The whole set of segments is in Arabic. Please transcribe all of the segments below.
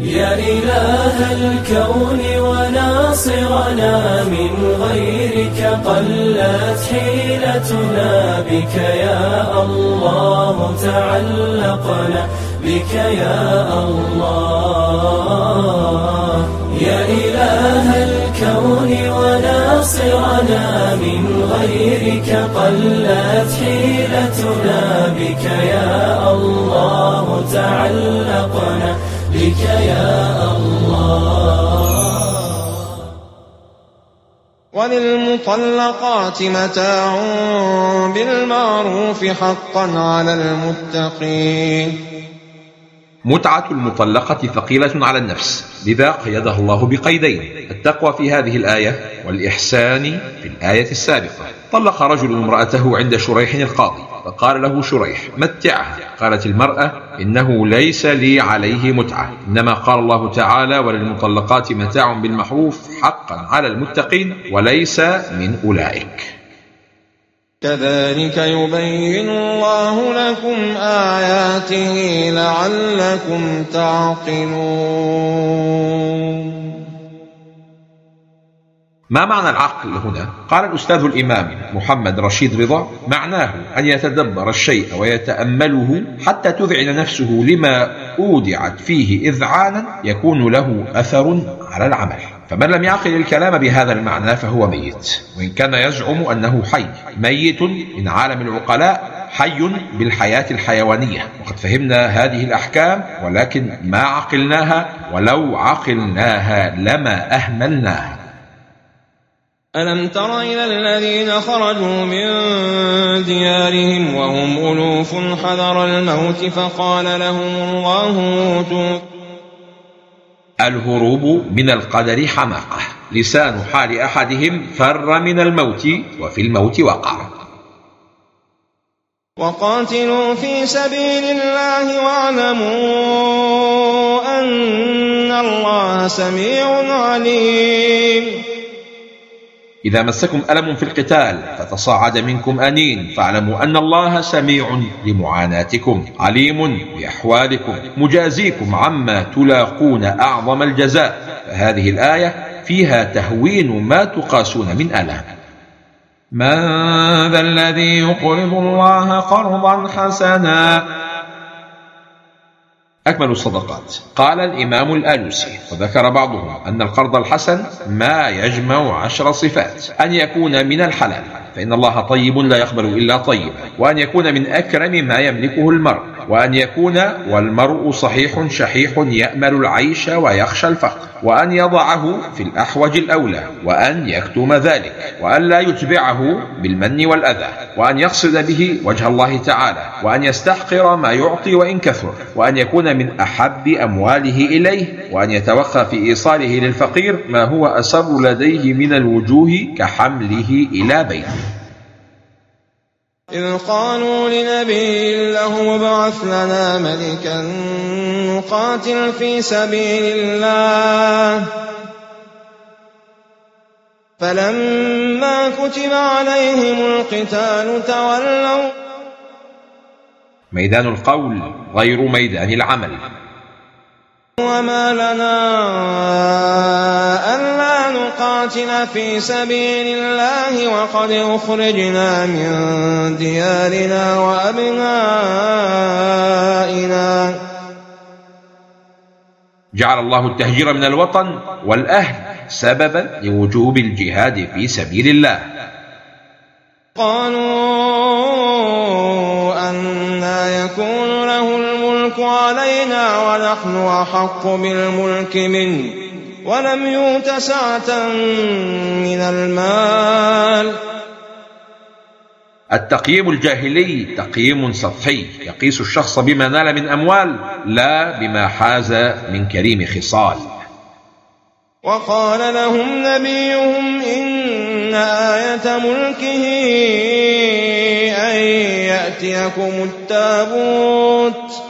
يا إله الكون وناصرنا من غيرك قلت حيلتنا بك يا الله تعلقنا بك يا الله. يا إله الكون وناصرنا من غيرك قلت حيلتنا بك يا الله تعلقنا بك يا الله. وللمطلقات متاع بالمعروف حقا على المتقين. متعة المطلقة ثقيلة على النفس لذا قيدها الله بقيدين التقوى في هذه الآية والإحسان في الآية السابقة. طلق رجل امرأته عند شريح القاضي. فقال له شريح متعها قالت المرأة إنه ليس لي عليه متعة. إنما قال الله تعالى وللمطلقات متاع بالمحروف حقا على المتقين وليس من أولئك. كذلك يبين الله لكم آياته لعلكم تعقلون. ما معنى العقل هنا؟ قال الأستاذ الإمام محمد رشيد رضا معناه أن يتدبر الشيء ويتأمله حتى تذعن نفسه لما أودعت فيه إذعانا يكون له أثر على العمل. فمن لم يعقل الكلام بهذا المعنى فهو ميت. وإن كان يزعم أنه حي ميت من عالم العقلاء حي بالحياة الحيوانية. وقد فهمنا هذه الأحكام ولكن ما عقلناها؟ ولو عقلناها لما أهملناها. ألم تر إلى الذين خرجوا من ديارهم وهم ألوف حذر الموت فقال لهم الله موتوا؟ الهروب من القدر حماقة. لسان حال أحدهم فر من الموت وفي الموت وقع. وقاتلوا في سبيل الله واعلموا أن الله سميع عليم. إذا مسكم ألم في القتال فتصاعد منكم أنين فاعلموا أن الله سميع لمعاناتكم عليم بأحوالكم مجازيكم عما تلاقون أعظم الجزاء فهذه الآية فيها تهوين ما تقاسون من ألم. من ذا الذي يقرض الله قرضا حسنا أكمل الصدقات. قال الإمام الآلوسي وذكر بعضهم أن القرض الحسن ما يجمع عشر صفات. أن يكون من الحلال فإن الله طيب لا يقبل إلا طيبا وأن يكون من أكرم ما يملكه المرء. وأن يكون والمرء صحيح شحيح يأمل العيش ويخشى الفقر وأن يضعه في الأحوج الأولى وأن يكتم ذلك وأن لا يتبعه بالمن والأذى وأن يقصد به وجه الله تعالى وأن يستحقر ما يعطي وإن كثر وأن يكون من أحب أمواله إليه وأن يتوخى في إيصاله للفقير ما هو أسر لديه من الوجوه كحمله إلى بيته. إذ قالوا لنبي له ابعث لنا ملكا نقاتل في سبيل الله. فلما كتب عليهم القتال تولوا. ميدان القول غير ميدان العمل. وما لنا ألا نقاتل في سبيل الله وقد أخرجنا من ديارنا وأبنائنا. جعل الله التهجير من الوطن والأهل سببا لوجوب الجهاد في سبيل الله. قالوا أنا يكون له الملك علينا ونحن أحق بالملك منه. ولم يؤت سعة من المال. التقييم الجاهلي تقييم سطحي يقيس الشخص بما نال من أموال لا بما حاز من كريم خصال. وقال لهم نبيهم إن آية ملكه أن يأتيكم التابوت.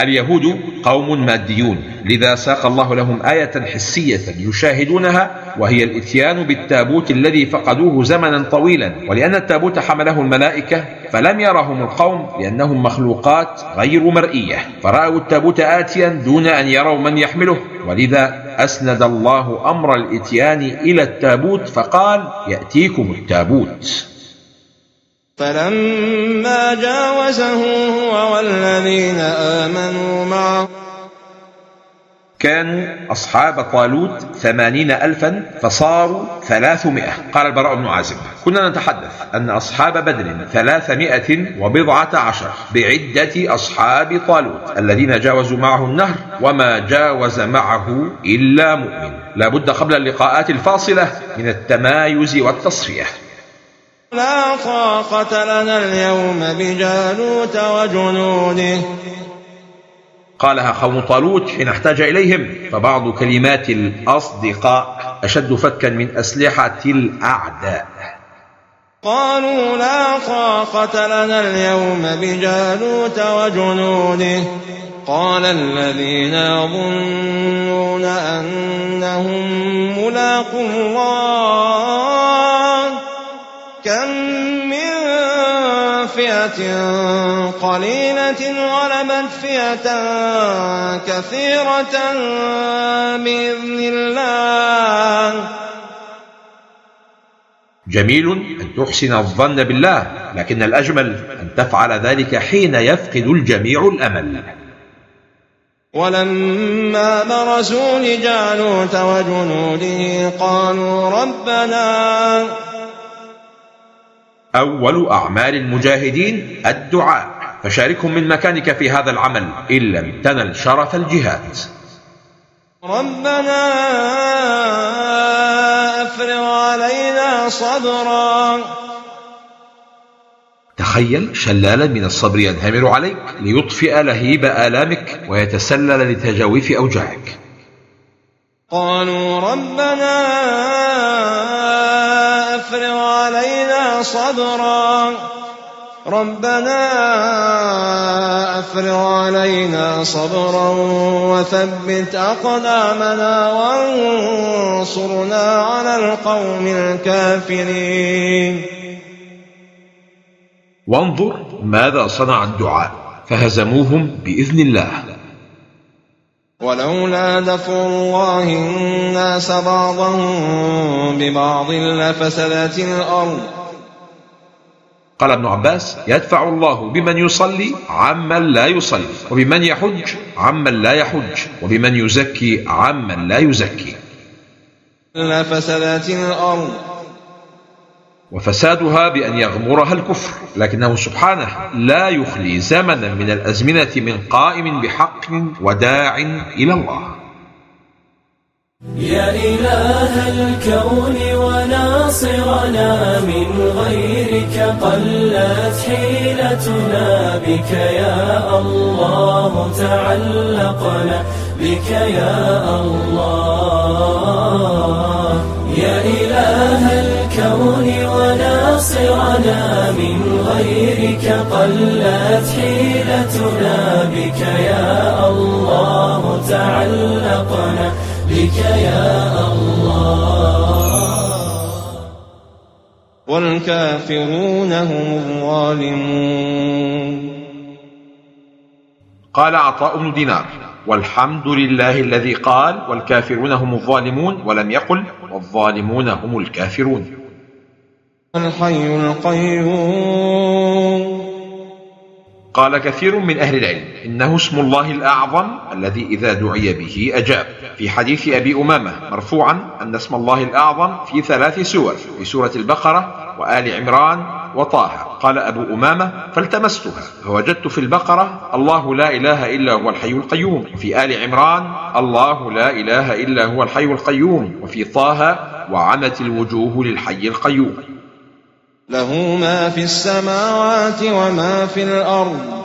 اليهود قوم ماديون لذا ساق الله لهم آية حسية يشاهدونها وهي الإتيان بالتابوت الذي فقدوه زمنا طويلا. ولأن التابوت حمله الملائكة فلم يرهم القوم لأنهم مخلوقات غير مرئية. فرأوا التابوت آتيا دون أن يروا من يحمله. ولذا أسند الله أمر الإتيان إلى التابوت فقال يأتيكم التابوت. فلما جاوزه هو والذين آمنوا معه. كانوا أصحاب طالوت ثمانين ألفا فصاروا ثلاثمائة. قال البراء بن عازب كنا نتحدث أن أصحاب بدر ثلاثمائة وبضعة عشر بعدة أصحاب طالوت الذين جاوزوا معه النهر وما جاوز معه إلا مؤمن. لا بد قبل اللقاءات الفاصلة من التمايز والتصفية. لا طاقة لنا اليوم بجالوت وجنوده. قالها قوم طالوت حين احتاج إليهم فبعض كلمات الأصدقاء أشد فكا من أسلحة الأعداء. قالوا لا طاقة لنا اليوم بجالوت وجنوده. قال الذين يظنون أنهم ملاقوا الله فئة قليلة غلبت فئة كثيرة بإذن الله. جميل أن تحسن الظن بالله لكن الأجمل أن تفعل ذلك حين يفقد الجميع الأمل. ولما برزوا لجالوت وجنوده قالوا ربنا أول أعمال المجاهدين الدعاء. فشاركهم من مكانك في هذا العمل إن لم تنل شرف الجهاد. ربنا أفرغ علينا صبرا. تخيل شلالا من الصبر ينهمر عليك ليطفئ لهيب آلامك ويتسلل لتجاويف أوجاعك. قالوا ربنا أفرغ علينا صبرا. ربنا أفرغ علينا صبرا وثبت أقدامنا وانصرنا على القوم الكافرين. وانظر ماذا صنع الدعاء فهزموهم بإذن الله. ولولا دفع الله الناس بعضهم ببعض لفسدت الأرض. قال ابن عباس يدفع الله بمن يصلي عمن لا يصلي وبمن يحج عمن لا يحج وبمن يزكي عمن لا يزكي. لفسدت الأرض. وفسادها بأن يغمرها الكفر لكنه سبحانه لا يخلي زمنا من الأزمنة من قائم بحق وداع إلى الله. يا إله الكون وناصرنا من غيرك قلت حيلتنا بك يا الله تعلقنا بك يا الله. يا إله الكون وناصرنا من غيرك قلت حيلتنا بك يا الله تعلقنا يا الله. والكافرون هم الظالمون. قال عطاء بن دينار والحمد لله الذي قال والكافرون هم الظالمون ولم يقل والظالمون هم الكافرون. الحي القيوم. قال كثير من أهل العلم إنه اسم الله الأعظم الذي إذا دعي به أجاب. في حديث أبي أمامة مرفوعا أن اسم الله الأعظم في ثلاث سور في سورة البقرة وآل عمران وطه. قال أبو أمامة فالتمستها فوجدت في البقرة الله لا إله إلا هو الحي القيوم وفي آل عمران الله لا إله إلا هو الحي القيوم وفي طه وعنت الوجوه للحي القيوم. له ما في السماوات وما في الأرض.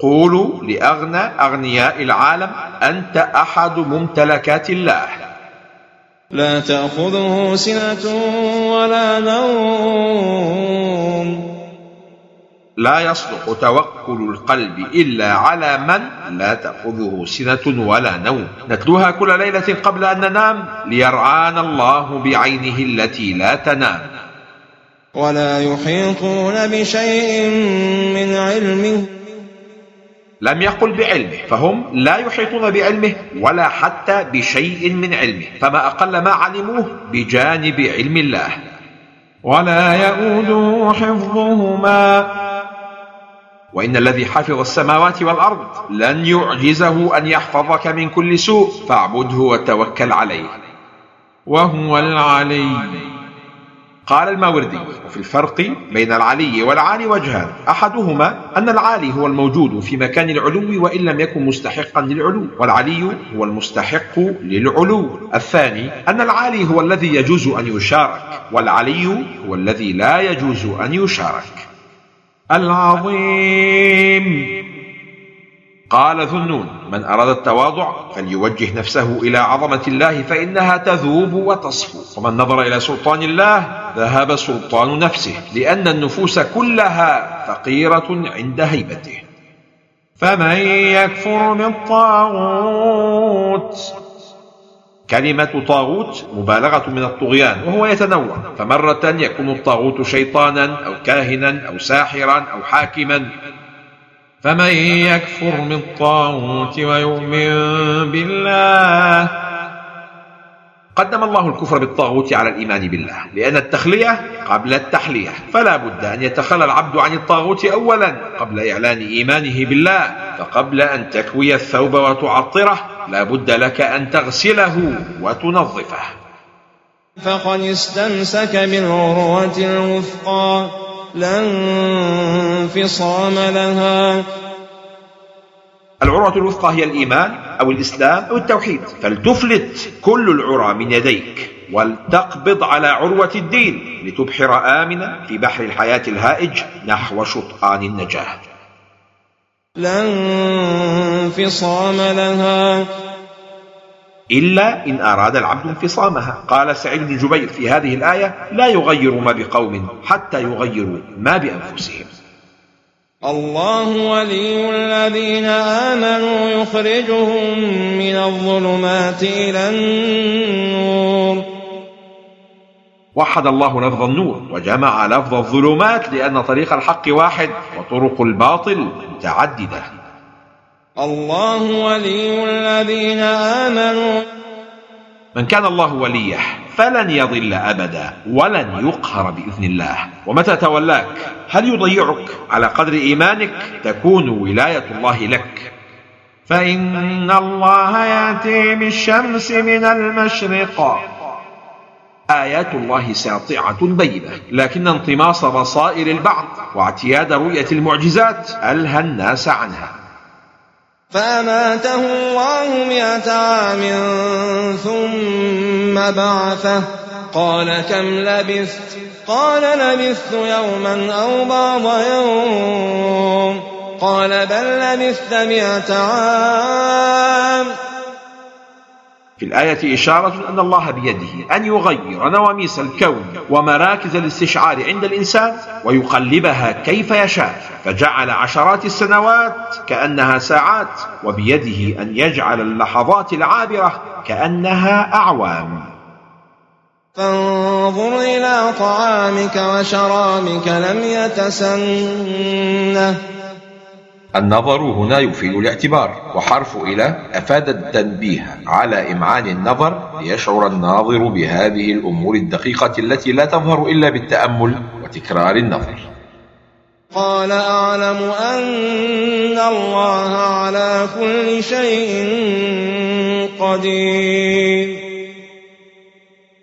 قولوا لأغنى أغنياء العالم أنت أحد ممتلكات الله. لا تأخذه سنة ولا نوم. لا يصلح توكل القلب إلا على من لا تأخذه سنة ولا نوم. نتلوها كل ليلة قبل أن ننام ليرعانا الله بعينه التي لا تنام. ولا يحيطون بشيء من علمه. لم يقل بعلمه فهم لا يحيطون بعلمه ولا حتى بشيء من علمه. فما أقل ما علموه بجانب علم الله. ولا يؤوده حفظهما. وإن الذي حفظ السماوات والأرض لن يعجزه أن يحفظك من كل سوء. فاعبده وتوكل عليه. وهو العلي. قال الماوردي وفي الفرق بين العلي والعالي وجهان أحدهما أن العالي هو الموجود في مكان العلو وإن لم يكن مستحقا للعلو والعلي هو المستحق للعلو. الثاني أن العالي هو الذي يجوز أن يشارك والعلي هو الذي لا يجوز أن يشارك. العظيم. قال ذنون من أراد التواضع فليوجه نفسه إلى عظمة الله فإنها تذوب وتصفو. ومن نظر إلى سلطان الله ذهب سلطان نفسه لأن النفوس كلها فقيرة عند هيبته. فمن يكفر بالطاغوت؟ كلمة طاغوت مبالغة من الطغيان وهو يتنوع. فمرة يكون الطاغوت شيطانا أو كاهنا أو ساحرا أو حاكما فمن يكفر بالطاغوت ويؤمن بالله قدم الله الكفر بالطاغوت على الإيمان بالله لأن التخلية قبل التحلية فلا بد أن يتخلى العبد عن الطاغوت أولا قبل إعلان إيمانه بالله فقبل أن تكوي الثوب وتعطره لا بد لك أن تغسله وتنظفه. فقد استمسك بالعروة الوثقى. لا انفصام لها. العروة الوثقى هي الإيمان أو الإسلام أو التوحيد. فلتفلت كل العرى من يديك ولتقبض على عروة الدين لتبحر آمنا في بحر الحياة الهائج نحو شطآن النجاة. لا انفصام لها. إلا إن أراد العبد انفصامها. قال سعيد بن جبير في هذه الآية لا يغير ما بقوم حتى يغيروا ما بأنفسهم. الله ولي الذين آمنوا يخرجهم من الظلمات إلى النور. وحد الله لفظ النور وجمع لفظ الظلمات لأن طريق الحق واحد وطرق الباطل متعددة. الله ولي الذين آمنوا. من كان الله وليه فلن يضل أبدا ولن يقهر بإذن الله. ومتى تولاك؟ هل يضيعك؟ على قدر إيمانك تكون ولاية الله لك. فإن الله يأتي بالشمس من المشرق. آيات الله ساطعة بينة لكن انطماس بصائر البعض واعتياد رؤية المعجزات ألهى الناس عنها. فأماته الله مئة عام ثم بعثه. قال كم لبثت؟ قال لبثت يوما أو بعض يوم. قال بل لبثت مئة عام. في الآية إشارة أن الله بيده أن يغير نواميس الكون ومراكز الاستشعار عند الإنسان ويقلبها كيف يشاء فجعل عشرات السنوات كأنها ساعات وبيده أن يجعل اللحظات العابرة كأنها أعوام. فانظر إلى طعامك وشرابك لم يتسنه. النظر هنا يفيد الاعتبار وحرف إلى أفاد التنبيه على إمعان النظر ليشعر الناظر بهذه الأمور الدقيقة التي لا تظهر إلا بالتأمل وتكرار النظر. قال أعلم أن الله على كل شيء قدير.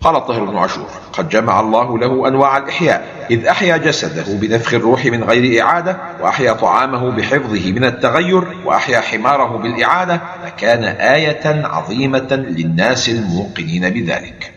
قال الطاهر بن عاشور قد جمع الله له أنواع الإحياء إذ أحيا جسده بنفخ الروح من غير إعادة وأحيا طعامه بحفظه من التغير وأحيا حماره بالإعادة فكان آية عظيمة للناس الموقنين بذلك.